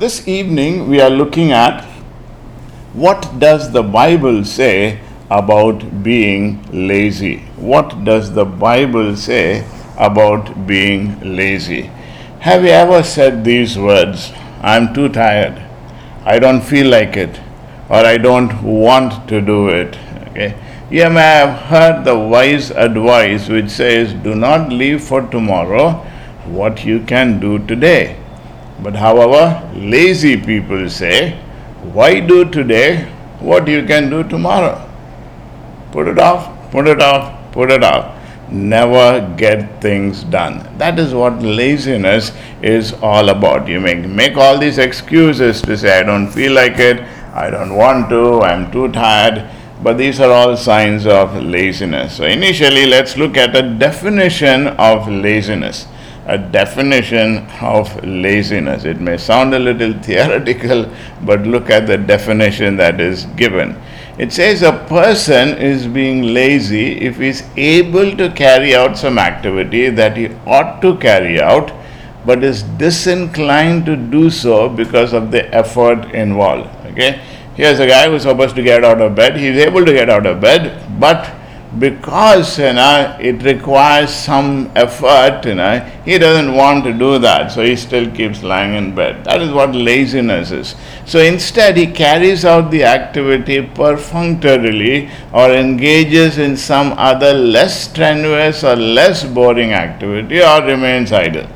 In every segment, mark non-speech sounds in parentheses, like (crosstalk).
This evening we are looking at what does the Bible say about being lazy? What does the Bible say about being lazy? Have you ever said these words? I'm too tired. I don't feel like it or I don't want to do it. Okay? You may have heard the wise advice which says, Do not leave for tomorrow what you can do today. But however, lazy people say, why do today what you can do tomorrow? Put it off, put it off, put it off. Never get things done. That is what laziness is all about. You make, make all these excuses to say, I don't feel like it, I don't want to, I'm too tired. But these are all signs of laziness. So, initially, let's look at a definition of laziness a definition of laziness. It may sound a little (laughs) theoretical, but look at the definition that is given. It says a person is being lazy if he is able to carry out some activity that he ought to carry out, but is disinclined to do so because of the effort involved. Okay? Here's a guy who's supposed to get out of bed. He's able to get out of bed, but because you know it requires some effort you know. He doesn't want to do that so he still keeps lying in bed. That is what laziness is. So instead he carries out the activity perfunctorily or engages in some other less strenuous or less boring activity or remains idle.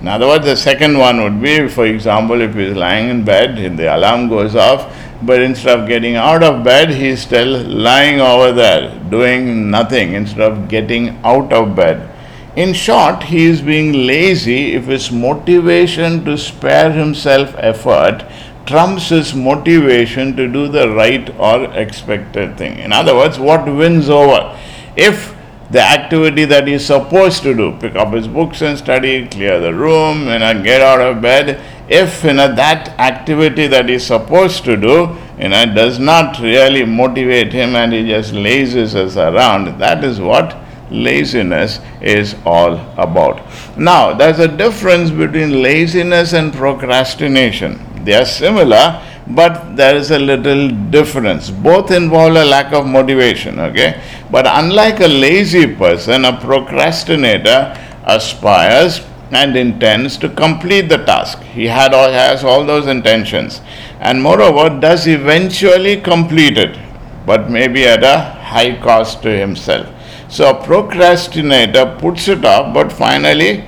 In other words the second one would be for example if he is lying in bed and the alarm goes off but instead of getting out of bed, he's still lying over there doing nothing instead of getting out of bed. In short, he is being lazy if his motivation to spare himself effort trumps his motivation to do the right or expected thing. In other words, what wins over? If the activity that he's supposed to do, pick up his books and study, clear the room, and you know, get out of bed, if you know, that activity that he's supposed to do you know, does not really motivate him and he just lazes us around, that is what laziness is all about. Now, there's a difference between laziness and procrastination. They are similar, but there is a little difference. Both involve a lack of motivation, okay? But unlike a lazy person, a procrastinator aspires and intends to complete the task. He had all, has all those intentions, and moreover, does eventually complete it, but maybe at a high cost to himself. So, a procrastinator puts it off, but finally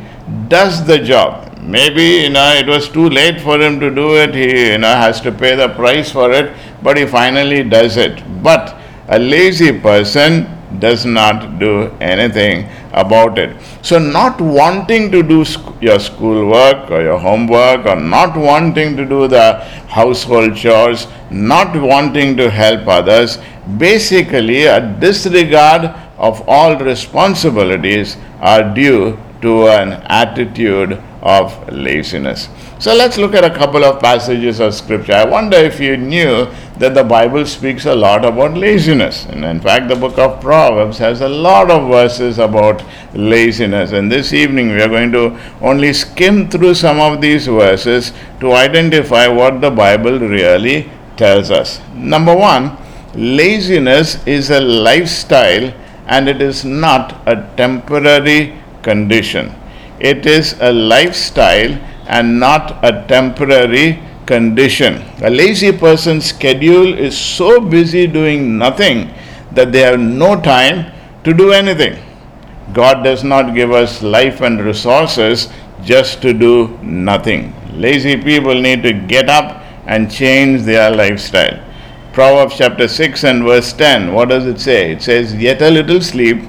does the job. Maybe you know it was too late for him to do it. He you know has to pay the price for it, but he finally does it. But a lazy person does not do anything about it. So, not wanting to do sc- your schoolwork or your homework, or not wanting to do the household chores, not wanting to help others, basically a disregard of all responsibilities are due to an attitude of laziness. So let's look at a couple of passages of scripture. I wonder if you knew that the Bible speaks a lot about laziness. And in fact, the book of Proverbs has a lot of verses about laziness. And this evening, we are going to only skim through some of these verses to identify what the Bible really tells us. Number one, laziness is a lifestyle and it is not a temporary condition. It is a lifestyle and not a temporary condition. A lazy person's schedule is so busy doing nothing that they have no time to do anything. God does not give us life and resources just to do nothing. Lazy people need to get up and change their lifestyle. Proverbs chapter 6 and verse 10, what does it say? It says, Yet a little sleep,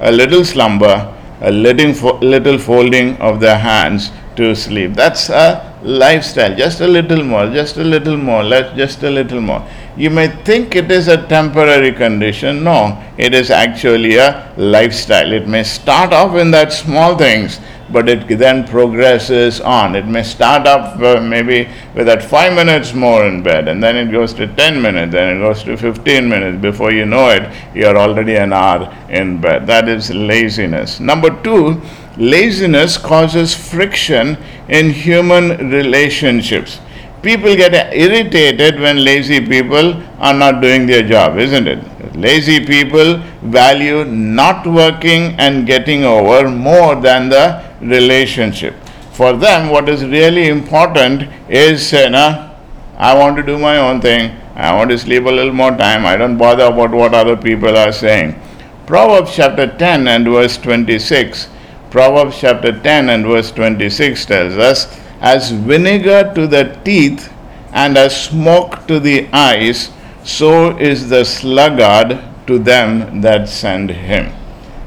a little slumber, a little, little folding of the hands to sleep. That's a lifestyle. Just a little more, just a little more, let just a little more. You may think it is a temporary condition. No, it is actually a lifestyle. It may start off in that small things, but it then progresses on. It may start up uh, maybe with that five minutes more in bed, and then it goes to 10 minutes, then it goes to 15 minutes. Before you know it, you're already an hour in bed. That is laziness. Number two, laziness causes friction in human relationships. people get irritated when lazy people are not doing their job, isn't it? Lazy people value not working and getting over more than the relationship. For them, what is really important is, you know, I want to do my own thing. I want to sleep a little more time. I don't bother about what other people are saying. Proverbs chapter 10 and verse 26. Proverbs chapter 10 and verse 26 tells us, As vinegar to the teeth and as smoke to the eyes, so is the sluggard to them that send him.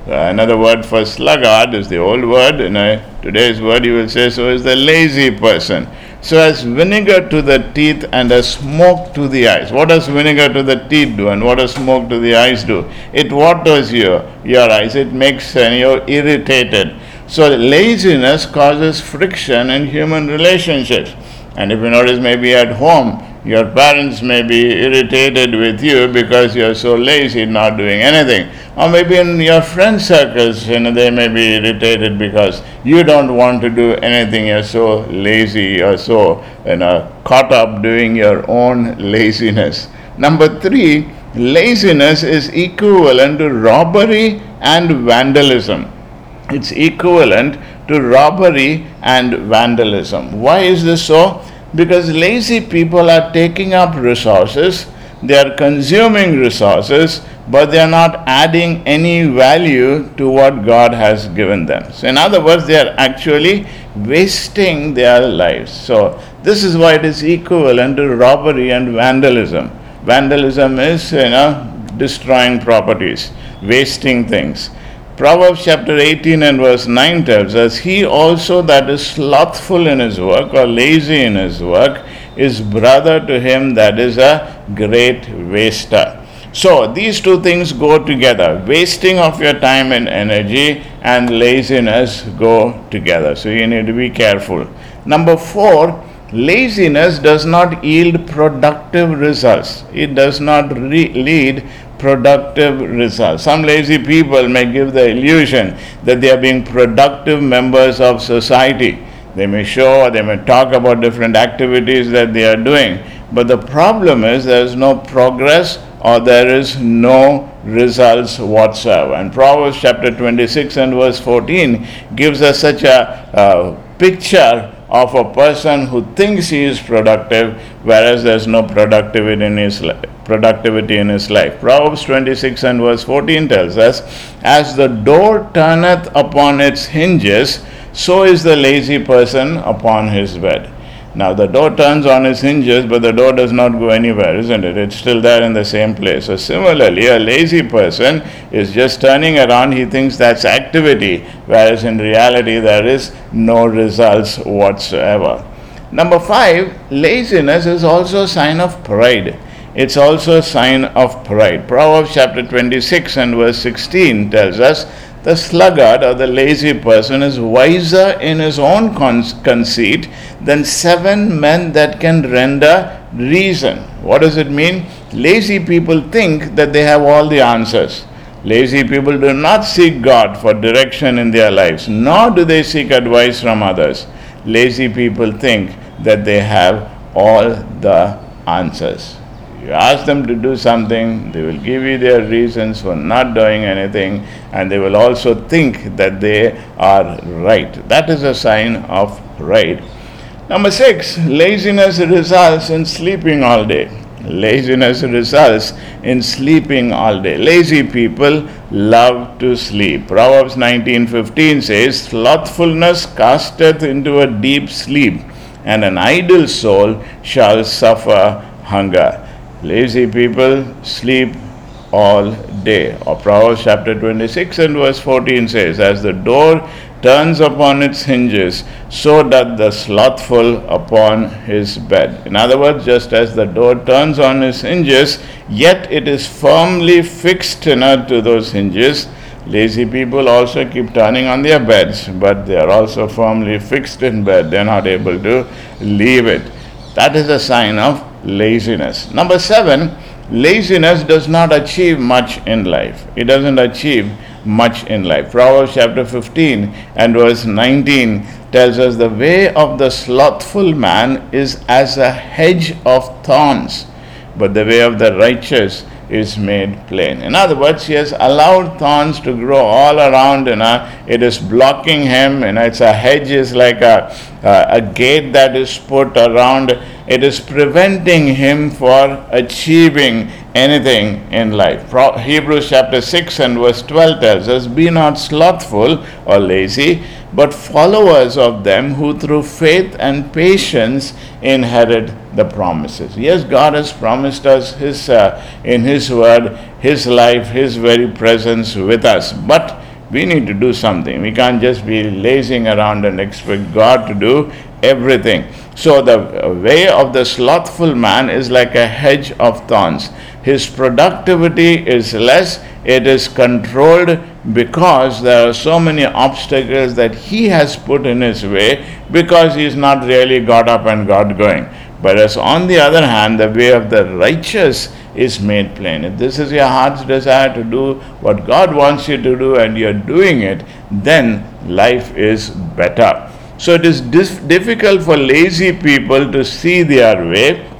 Uh, another word for sluggard is the old word. In a, today's word, you will say, so is the lazy person. So, as vinegar to the teeth and as smoke to the eyes. What does vinegar to the teeth do and what does smoke to the eyes do? It waters your, your eyes, it makes uh, you irritated. So, laziness causes friction in human relationships. And if you notice, maybe at home, your parents may be irritated with you because you're so lazy, not doing anything. Or maybe in your friend circles, you know, they may be irritated because you don't want to do anything. You're so lazy. You're so, you know, caught up doing your own laziness. Number three, laziness is equivalent to robbery and vandalism. It's equivalent to robbery and vandalism. Why is this so? Because lazy people are taking up resources, they are consuming resources, but they are not adding any value to what God has given them. So, in other words, they are actually wasting their lives. So, this is why it is equivalent to robbery and vandalism. Vandalism is, you know, destroying properties, wasting things. Proverbs chapter 18 and verse 9 tells us, He also that is slothful in his work or lazy in his work is brother to him that is a great waster. So these two things go together. Wasting of your time and energy and laziness go together. So you need to be careful. Number four, laziness does not yield productive results. It does not re- lead productive results. Some lazy people may give the illusion that they are being productive members of society. They may show or they may talk about different activities that they are doing, but the problem is there is no progress or there is no results whatsoever. And Proverbs chapter 26 and verse 14 gives us such a uh, picture of a person who thinks he is productive, whereas there's no productivity in his life. Productivity in his life. Proverbs 26 and verse 14 tells us, As the door turneth upon its hinges, so is the lazy person upon his bed. Now the door turns on its hinges, but the door does not go anywhere, isn't it? It's still there in the same place. So similarly, a lazy person is just turning around, he thinks that's activity, whereas in reality there is no results whatsoever. Number five, laziness is also a sign of pride. It's also a sign of pride. Proverbs chapter 26 and verse 16 tells us the sluggard or the lazy person is wiser in his own con- conceit than seven men that can render reason. What does it mean? Lazy people think that they have all the answers. Lazy people do not seek God for direction in their lives, nor do they seek advice from others. Lazy people think that they have all the answers. You ask them to do something, they will give you their reasons for not doing anything, and they will also think that they are right. That is a sign of pride. Number six, laziness results in sleeping all day. Laziness results in sleeping all day. Lazy people love to sleep. Proverbs 19:15 says, "Slothfulness casteth into a deep sleep, and an idle soul shall suffer hunger." Lazy people sleep all day. Or Proverbs chapter 26 and verse 14 says, As the door turns upon its hinges, so doth the slothful upon his bed. In other words, just as the door turns on its hinges, yet it is firmly fixed you know, to those hinges. Lazy people also keep turning on their beds, but they are also firmly fixed in bed. They are not able to leave it. That is a sign of laziness. Number seven, laziness does not achieve much in life. It doesn't achieve much in life. Proverbs chapter 15 and verse 19 tells us the way of the slothful man is as a hedge of thorns, but the way of the righteous is made plain. In other words, he has allowed thorns to grow all around, you know, it is blocking him, you know, it's a hedge, is like a, a, a gate that is put around, it is preventing him for achieving anything in life. Pro- Hebrews chapter 6 and verse 12 tells us, Be not slothful or lazy, but followers of them who through faith and patience inherit the promises. Yes, God has promised us His uh, in His Word, His life, His very presence with us. But we need to do something. We can't just be lazing around and expect God to do everything. So the way of the slothful man is like a hedge of thorns. His productivity is less, it is controlled because there are so many obstacles that he has put in his way because he's not really got up and got going. Whereas on the other hand, the way of the righteous is made plain. If this is your heart's desire to do what God wants you to do and you're doing it, then life is better. So it is difficult for lazy people to see their way,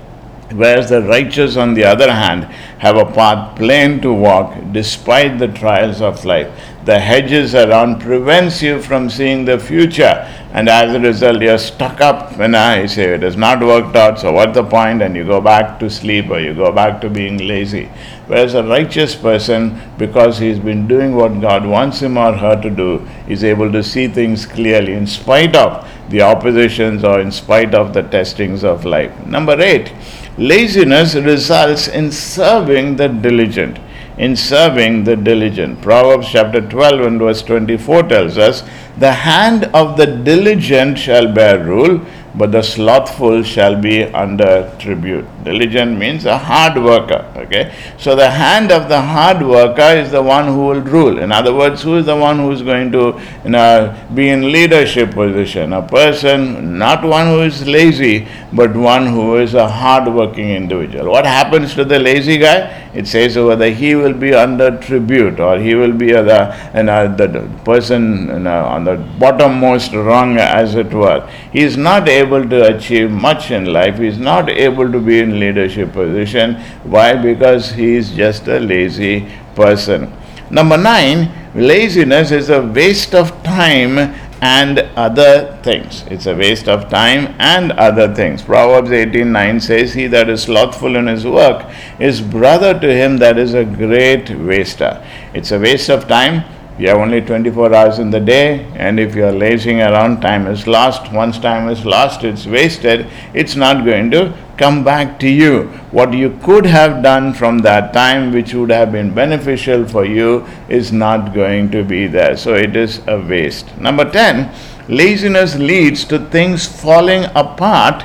whereas the righteous, on the other hand, have a path plain to walk despite the trials of life. The hedges around prevents you from seeing the future, and as a result, you're stuck up. And I say it has not worked out, so what's the point? And you go back to sleep or you go back to being lazy. Whereas a righteous person, because he's been doing what God wants him or her to do, is able to see things clearly in spite of the oppositions or in spite of the testings of life. Number eight, laziness results in serving the diligent. In serving the diligent. Proverbs chapter 12 and verse 24 tells us, The hand of the diligent shall bear rule, but the slothful shall be under tribute. Diligent means a hard worker. Okay, so the hand of the hard worker is the one who will rule. In other words, who is the one who is going to you know, be in leadership position? A person, not one who is lazy, but one who is a hard working individual. What happens to the lazy guy? It says over there he will be under tribute, or he will be the you know, the person you know, on the bottommost rung, as it were. He is not able able to achieve much in life, he is not able to be in leadership position. Why? Because he is just a lazy person. Number nine, laziness is a waste of time and other things. It's a waste of time and other things. Proverbs 18:9 says, He that is slothful in his work is brother to him that is a great waster. It's a waste of time you have only 24 hours in the day, and if you are lazing around, time is lost. Once time is lost, it's wasted. It's not going to come back to you. What you could have done from that time, which would have been beneficial for you, is not going to be there. So it is a waste. Number 10 laziness leads to things falling apart,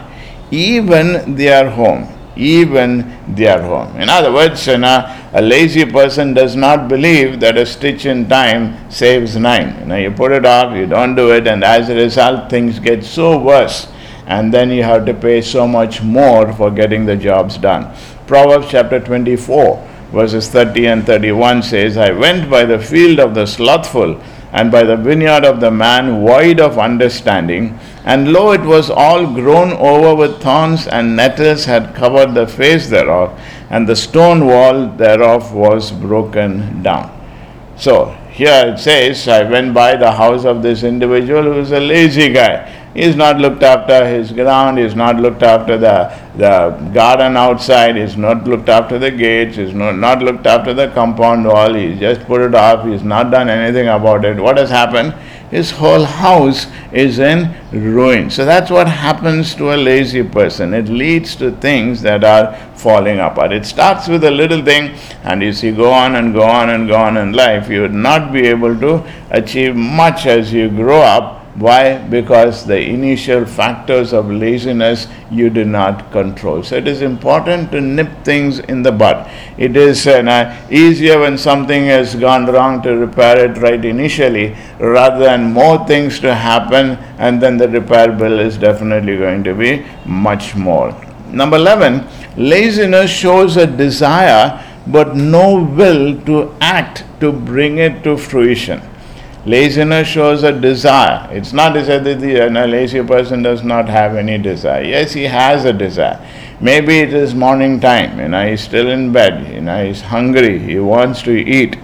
even their home even their home. In other words, you know, a lazy person does not believe that a stitch in time saves nine. You know, you put it off, you don't do it, and as a result, things get so worse, and then you have to pay so much more for getting the jobs done. Proverbs chapter 24, verses 30 and 31 says, I went by the field of the slothful and by the vineyard of the man void of understanding. And lo, it was all grown over with thorns, and nettles had covered the face thereof, and the stone wall thereof was broken down. So, here it says, I went by the house of this individual who is a lazy guy. He's not looked after his ground, he's not looked after the, the garden outside, he's not looked after the gates, he's not, not looked after the compound wall, he's just put it off, he's not done anything about it. What has happened? His whole house is in ruin. So that's what happens to a lazy person. It leads to things that are falling apart. It starts with a little thing, and you go on and go on and go on in life, you would not be able to achieve much as you grow up why? Because the initial factors of laziness you do not control. So it is important to nip things in the bud. It is uh, easier when something has gone wrong to repair it right initially rather than more things to happen and then the repair bill is definitely going to be much more. Number 11, laziness shows a desire but no will to act to bring it to fruition. Laziness shows a desire. It's not to say that the uh, a lazy person does not have any desire. Yes, he has a desire. Maybe it is morning time, you know, he's still in bed, you know, he's hungry, he wants to eat.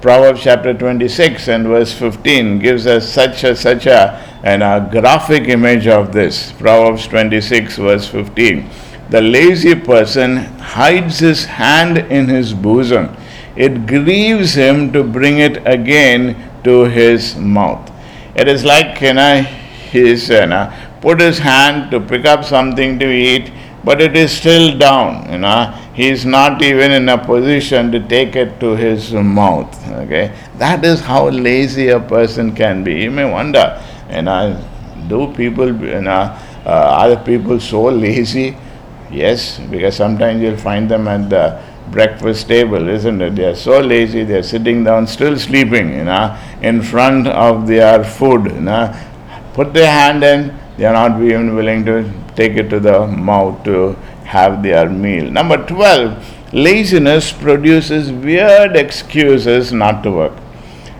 Proverbs chapter 26 and verse 15 gives us such a such a, and a graphic image of this. Proverbs 26 verse 15. The lazy person hides his hand in his bosom. It grieves him to bring it again to his mouth. It is like you know, he's you know, put his hand to pick up something to eat but it is still down, you know. He is not even in a position to take it to his mouth. Okay, that is how lazy a person can be. You may wonder, you know, do people, you know, uh, are people so lazy? Yes, because sometimes you'll find them at the breakfast table, isn't it? They are so lazy, they are sitting down, still sleeping, you know, in front of their food, you know. Put their hand in, they are not even willing to take it to the mouth to have their meal. Number 12, laziness produces weird excuses not to work.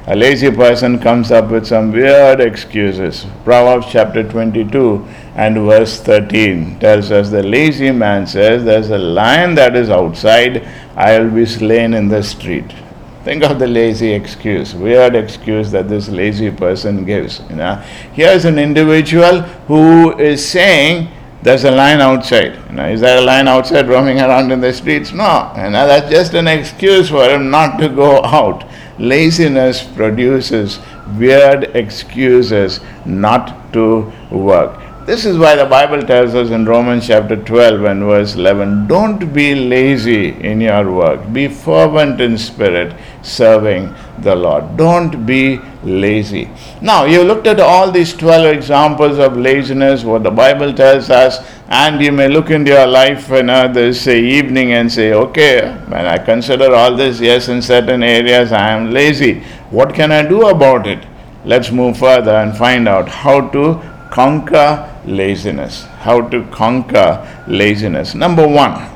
A lazy person comes up with some weird excuses. Proverbs chapter 22 and verse 13 tells us the lazy man says, There's a lion that is outside, I'll be slain in the street. Think of the lazy excuse, weird excuse that this lazy person gives. You know, here's an individual who is saying, "There's a lion outside." You know, is there a lion outside roaming around in the streets? No. You know, that's just an excuse for him not to go out. Laziness produces weird excuses not to work. This is why the Bible tells us in Romans chapter 12 and verse 11 don't be lazy in your work, be fervent in spirit, serving the Lord. Don't be lazy. Now, you looked at all these 12 examples of laziness, what the Bible tells us, and you may look into your life you know, this evening and say, okay, when I consider all this, yes, in certain areas I am lazy. What can I do about it? Let's move further and find out how to conquer laziness. How to conquer laziness. Number one,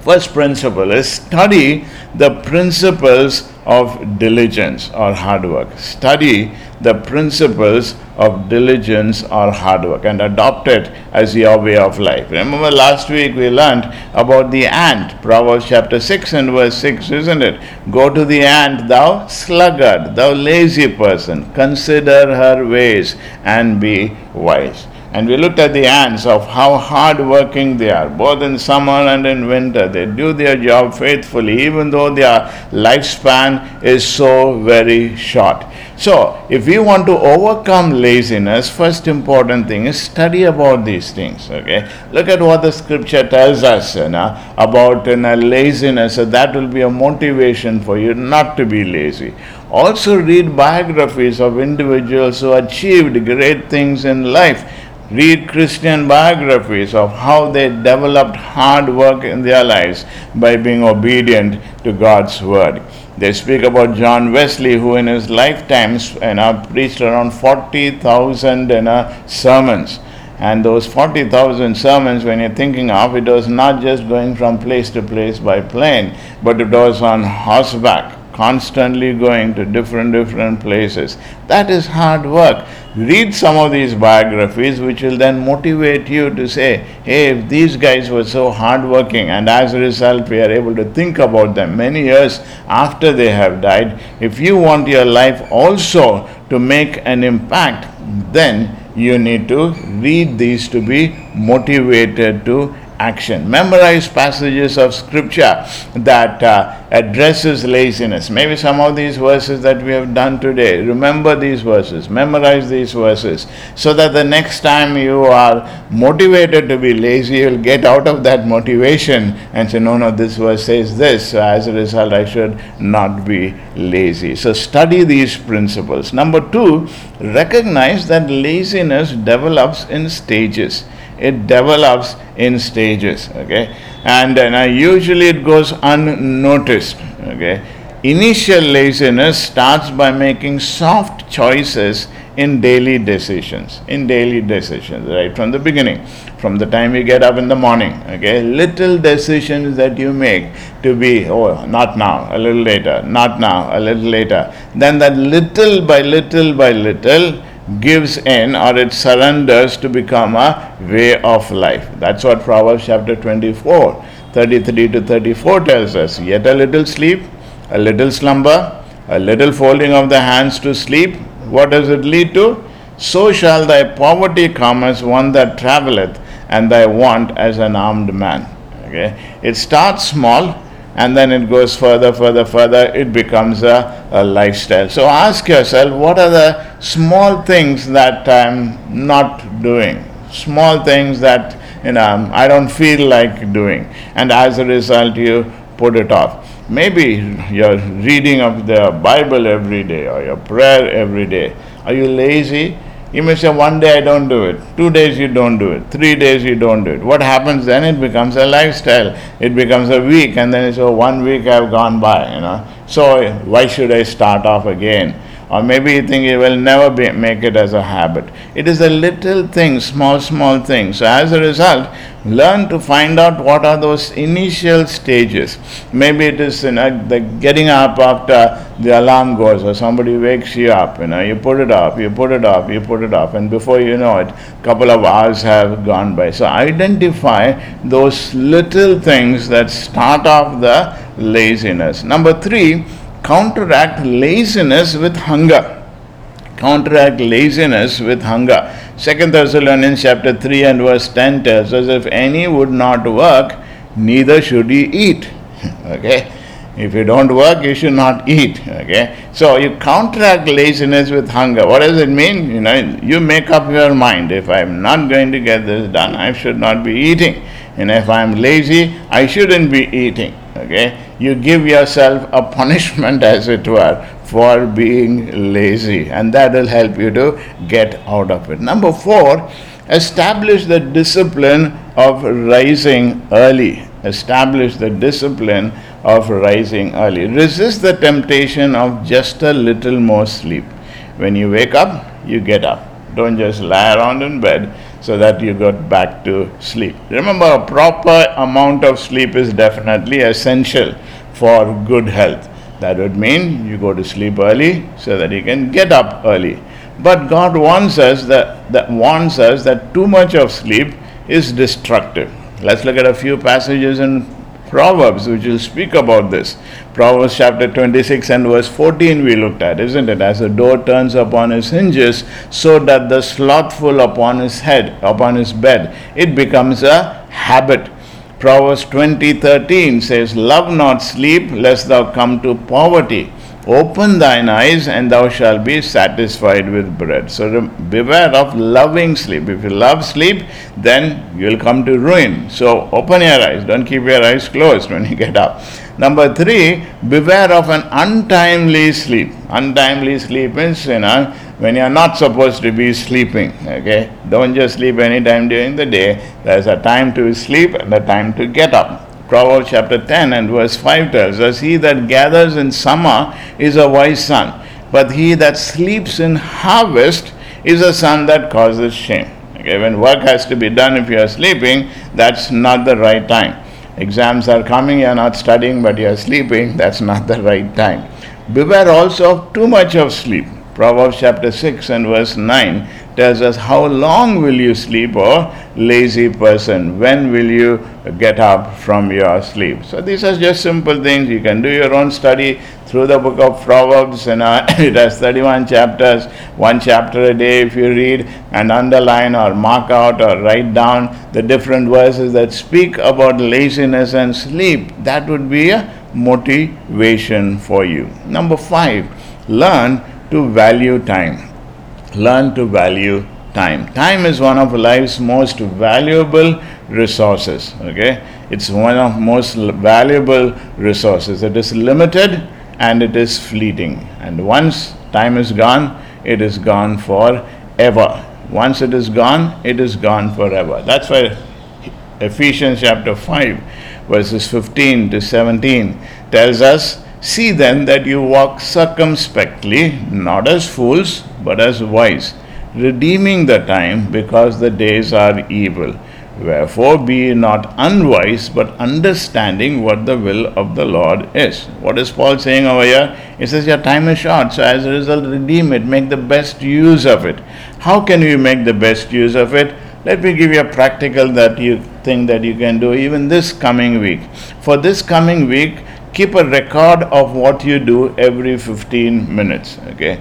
first principle is study the principles of diligence or hard work. Study the principles of diligence or hard work and adopt it as your way of life. Remember last week we learned about the ant, Proverbs chapter 6 and verse 6, isn't it? Go to the ant, thou sluggard, thou lazy person, consider her ways and be wise. And we looked at the ants of how hard working they are, both in summer and in winter. They do their job faithfully, even though their lifespan is so very short. So, if we want to overcome laziness, first important thing is study about these things. Okay, look at what the scripture tells us you know, about you know, laziness. So that will be a motivation for you not to be lazy. Also, read biographies of individuals who achieved great things in life read Christian biographies of how they developed hard work in their lives by being obedient to God's word. They speak about John Wesley, who in his lifetime know, preached around 40,000 you know, sermons. And those 40,000 sermons, when you're thinking of, it was not just going from place to place by plane, but it was on horseback constantly going to different different places that is hard work read some of these biographies which will then motivate you to say hey if these guys were so hardworking and as a result we are able to think about them many years after they have died if you want your life also to make an impact then you need to read these to be motivated to action. Memorize passages of scripture that uh, addresses laziness. Maybe some of these verses that we have done today. Remember these verses. Memorize these verses so that the next time you are motivated to be lazy, you'll get out of that motivation and say, no, no, this verse says this. So as a result, I should not be lazy. So study these principles. Number two, recognize that laziness develops in stages it develops in stages okay and uh, usually it goes unnoticed okay initial laziness starts by making soft choices in daily decisions. In daily decisions, right from the beginning, from the time you get up in the morning. Okay, little decisions that you make to be, oh, not now, a little later, not now, a little later. Then that little by little by little gives in or it surrenders to become a way of life. That's what Proverbs chapter 24, 33 to 34 tells us. Yet a little sleep, a little slumber, a little folding of the hands to sleep. What does it lead to? So shall thy poverty come as one that travelleth, and thy want as an armed man. Okay? It starts small and then it goes further, further, further, it becomes a, a lifestyle. So ask yourself what are the small things that I'm not doing? Small things that you know um, I don't feel like doing, and as a result, you put it off. Maybe you're reading of the Bible every day or your prayer every day. Are you lazy? You may say, one day I don't do it, two days you don't do it, three days you don't do it. What happens then? It becomes a lifestyle. It becomes a week, and then it's, oh, one week I've gone by, you know. So why should I start off again? Or maybe you think you will never be, make it as a habit. It is a little thing, small, small thing. So as a result, learn to find out what are those initial stages. Maybe it is you know, the getting up after the alarm goes or somebody wakes you up. You know, you put it off, you put it off, you put it off, and before you know it, couple of hours have gone by. So identify those little things that start off the laziness. Number three counteract laziness with hunger. Counteract laziness with hunger. Second Thessalonians chapter 3 and verse 10 tells us if any would not work, neither should he eat. (laughs) okay? If you don't work, you should not eat. Okay? So you counteract laziness with hunger. What does it mean? You know, you make up your mind. If I'm not going to get this done, I should not be eating. And if I'm lazy, I shouldn't be eating. Okay? You give yourself a punishment, as it were, for being lazy, and that will help you to get out of it. Number four, establish the discipline of rising early. Establish the discipline of rising early. Resist the temptation of just a little more sleep. When you wake up, you get up. Don't just lie around in bed so that you got back to sleep. Remember, a proper amount of sleep is definitely essential for good health. That would mean you go to sleep early so that you can get up early. But God warns us that, that warns us that too much of sleep is destructive. Let's look at a few passages in Proverbs which will speak about this. Proverbs chapter 26 and verse 14 we looked at, isn't it? As the door turns upon his hinges, so that the slothful upon his head, upon his bed, it becomes a habit. Proverbs 20:13 says, "Love not sleep, lest thou come to poverty." Open thine eyes, and thou shalt be satisfied with bread. So beware of loving sleep. If you love sleep, then you'll come to ruin. So open your eyes. Don't keep your eyes closed when you get up. Number three, beware of an untimely sleep. Untimely sleep means, you know, when you're not supposed to be sleeping. Okay? Don't just sleep anytime during the day. There's a time to sleep and a time to get up. Proverbs chapter 10 and verse 5 tells us, He that gathers in summer is a wise son, but he that sleeps in harvest is a son that causes shame. Okay, when work has to be done, if you are sleeping, that's not the right time. Exams are coming, you are not studying, but you are sleeping, that's not the right time. Beware also of too much of sleep. Proverbs chapter 6 and verse 9 tells us how long will you sleep or lazy person? When will you get up from your sleep? So these are just simple things. You can do your own study through the book of proverbs and uh, (laughs) it has 31 chapters. One chapter a day if you read and underline or mark out or write down the different verses that speak about laziness and sleep. That would be a motivation for you. Number 5 learn to value time learn to value time. Time is one of life's most valuable resources. Okay, it's one of most valuable resources. It is limited and it is fleeting. And once time is gone, it is gone forever. Once it is gone, it is gone forever. That's why Ephesians chapter 5, verses 15 to 17 tells us See then that you walk circumspectly, not as fools, but as wise, redeeming the time, because the days are evil. Wherefore be not unwise, but understanding what the will of the Lord is. What is Paul saying over here? He says, Your time is short, so as a result, redeem it, make the best use of it. How can you make the best use of it? Let me give you a practical that you think that you can do even this coming week. For this coming week, keep a record of what you do every 15 minutes. Okay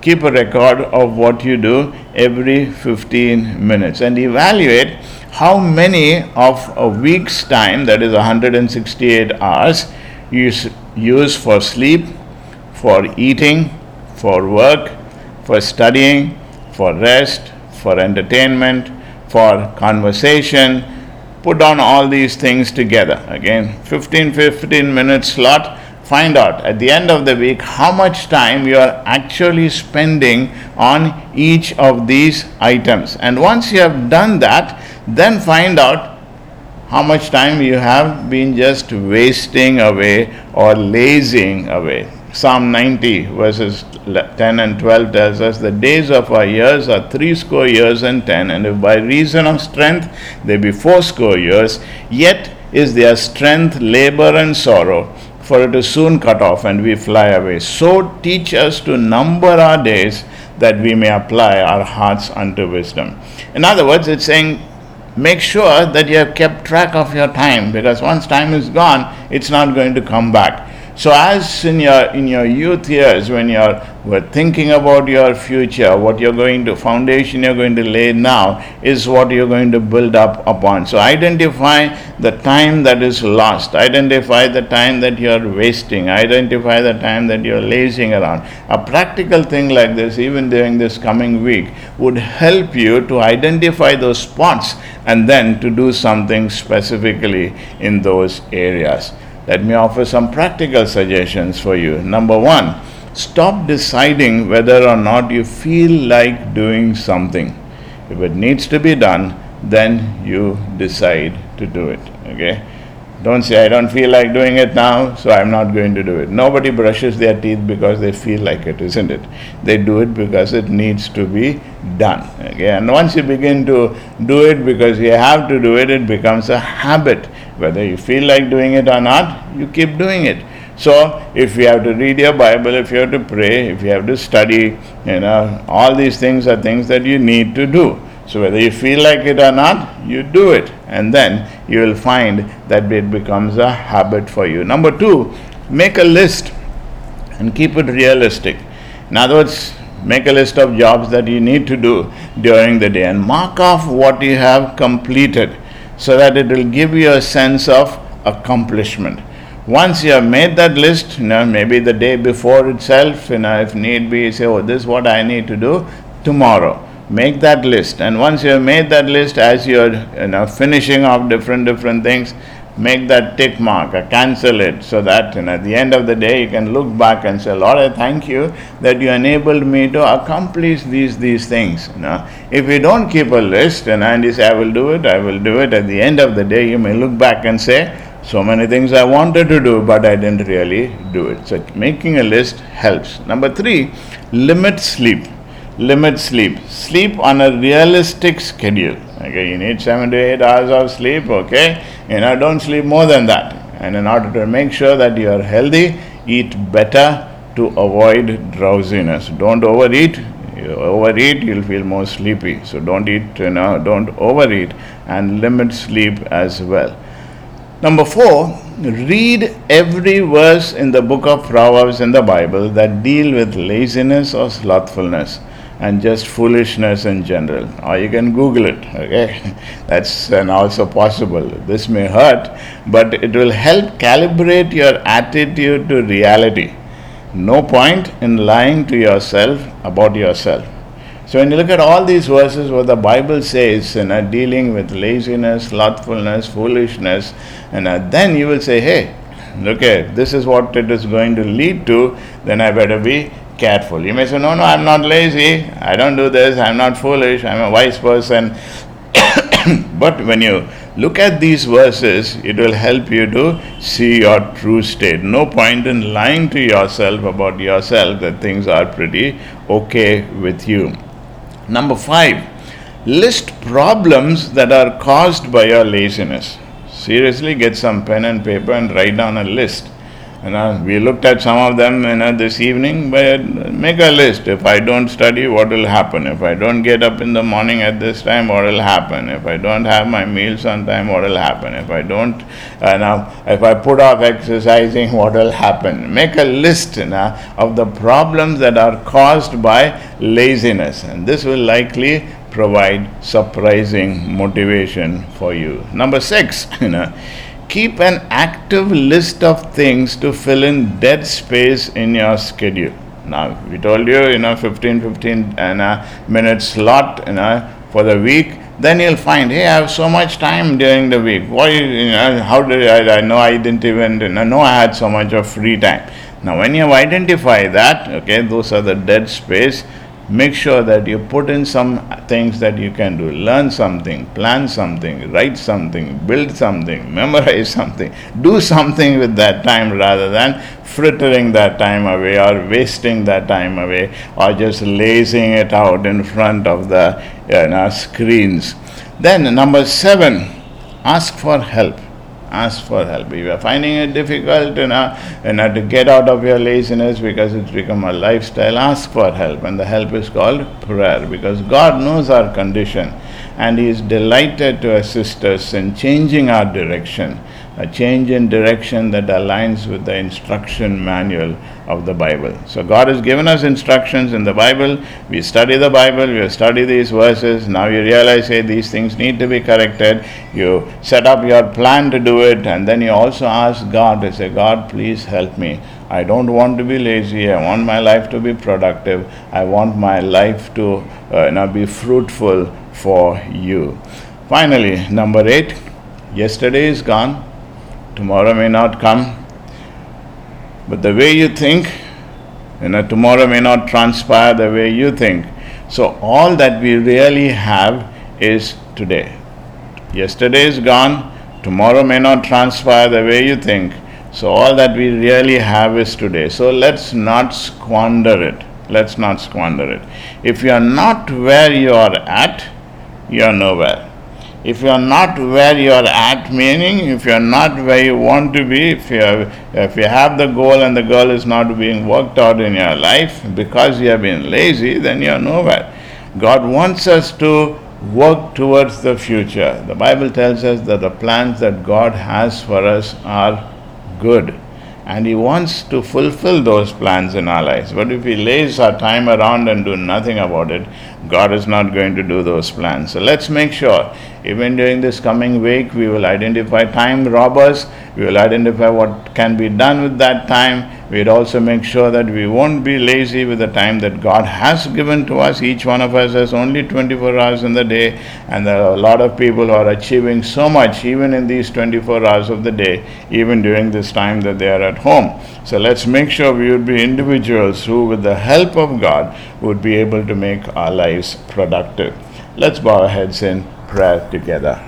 keep a record of what you do every 15 minutes and evaluate how many of a week's time, that is 168 hours, you use for sleep, for eating, for work, for studying, for rest, for entertainment, for conversation. Put on all these things together. Again, 15 15 minute slot. Find out at the end of the week how much time you are actually spending on each of these items. And once you have done that, then find out how much time you have been just wasting away or lazing away. Psalm 90, verses 10 and 12 tells us the days of our years are three score years and ten, and if by reason of strength they be fourscore years, yet is their strength labor and sorrow, for it is soon cut off and we fly away. So teach us to number our days that we may apply our hearts unto wisdom. In other words, it's saying make sure that you have kept track of your time because once time is gone, it's not going to come back. So, as in your in your youth years, when you're were thinking about your future, what you're going to foundation you're going to lay now is what you're going to build up upon. So, identify the time that is lost. Identify the time that you're wasting. Identify the time that you're lazing around. A practical thing like this, even during this coming week, would help you to identify those spots and then to do something specifically in those areas. Let me offer some practical suggestions for you. Number one, stop deciding whether or not you feel like doing something. If it needs to be done, then you decide to do it. Okay? Don't say, I don't feel like doing it now, so I'm not going to do it. Nobody brushes their teeth because they feel like it, isn't it? They do it because it needs to be done. Okay? And once you begin to do it because you have to do it, it becomes a habit. Whether you feel like doing it or not, you keep doing it. So, if you have to read your Bible, if you have to pray, if you have to study, you know, all these things are things that you need to do. So, whether you feel like it or not, you do it, and then you will find that it becomes a habit for you. Number two, make a list and keep it realistic. In other words, make a list of jobs that you need to do during the day and mark off what you have completed so that it will give you a sense of accomplishment. Once you have made that list, you know, maybe the day before itself, you know, if need be, say, oh, this is what I need to do tomorrow. Make that list. And once you have made that list, as you're you know, finishing off different different things, make that tick mark or cancel it so that you know, at the end of the day you can look back and say, Lord, I thank you that you enabled me to accomplish these these things. You know, if you don't keep a list and, and you say, I will do it, I will do it, at the end of the day you may look back and say, so many things I wanted to do, but I didn't really do it. So making a list helps. Number three, limit sleep. Limit sleep. Sleep on a realistic schedule. Okay, you need seven to eight hours of sleep. Okay, you know, don't sleep more than that. And in order to make sure that you are healthy, eat better to avoid drowsiness. Don't overeat. You overeat, you'll feel more sleepy. So don't eat, you know, don't overeat and limit sleep as well. Number four, read every verse in the book of Proverbs in the Bible that deal with laziness or slothfulness and just foolishness in general. Or you can Google it, okay? (laughs) That's and also possible. This may hurt, but it will help calibrate your attitude to reality. No point in lying to yourself about yourself. So when you look at all these verses, what the Bible says, you know, dealing with laziness, slothfulness, foolishness, and uh, then you will say, hey, okay, this is what it is going to lead to, then I better be careful. You may say, no, no, I'm not lazy, I don't do this, I'm not foolish, I'm a wise person. (coughs) but when you Look at these verses, it will help you to see your true state. No point in lying to yourself about yourself that things are pretty okay with you. Number five, list problems that are caused by your laziness. Seriously, get some pen and paper and write down a list you know, we looked at some of them you know, this evening, but make a list. If I don't study, what will happen? If I don't get up in the morning at this time, what will happen? If I don't have my meals on time, what will happen? If I don't, now, if I put off exercising, (laughs) what will happen? Make a list you know, of the problems that are caused by laziness, and this will likely provide surprising motivation for you. Number six, (laughs) you know keep an active list of things to fill in dead space in your schedule. Now, we told you, you know, 15, 15 and a minute slot, you know, for the week. Then you'll find, hey, I have so much time during the week. Why, you know, how did I, I know I didn't even you know I had so much of free time. Now, when you identify that, okay, those are the dead space make sure that you put in some things that you can do. Learn something plan something write something build something (laughs) memorize something. Do something with that time rather than frittering that time away or wasting that time away or just lazing it out in front of the you know, screens. Then number 7 ask for help ask for help. If you are finding it difficult you know, you know, to get out of your laziness because it's become a lifestyle, ask for help. And the help is called prayer because God knows our condition and He is delighted to assist us in changing our direction a change in direction that aligns with the instruction manual of the Bible. So, God has given us instructions in the Bible. We study the Bible, we study these verses. Now you realize, hey, these things need to be corrected. You set up your plan to do it, and then you also ask God to say, God, please help me. I don't want to be lazy. I want my life to be productive. I want my life to uh, be fruitful for you. Finally, number eight, yesterday is gone tomorrow may not come. But the way you think, you know, tomorrow may not transpire the way you think. So all that we really have is today. Yesterday is gone, tomorrow may not transpire the way you think. So all that we really have is today. So let's not squander it. Let's not squander it. If you are not where you are at, you are nowhere if you are not where you are at, meaning if you are not where you want to be, if you, have, if you have the goal and the goal is not being worked out in your life because you have been lazy, then you are nowhere. God wants us to work towards the future. The Bible tells us that the plans that God has for us are good and He wants to fulfill those plans in our lives. But if we laze our time around and do nothing about it, God is not going to do those plans. So let's make sure, even during this coming week, we will identify time robbers, we will identify what can be done with that time We'd also make sure that we won't be lazy with the time that God has given to us. Each one of us has only 24 hours in the day, and there are a lot of people who are achieving so much even in these 24 hours of the day, even during this time that they are at home. So let's make sure we would be individuals who, with the help of God, would be able to make our lives productive. Let's bow our heads in prayer together.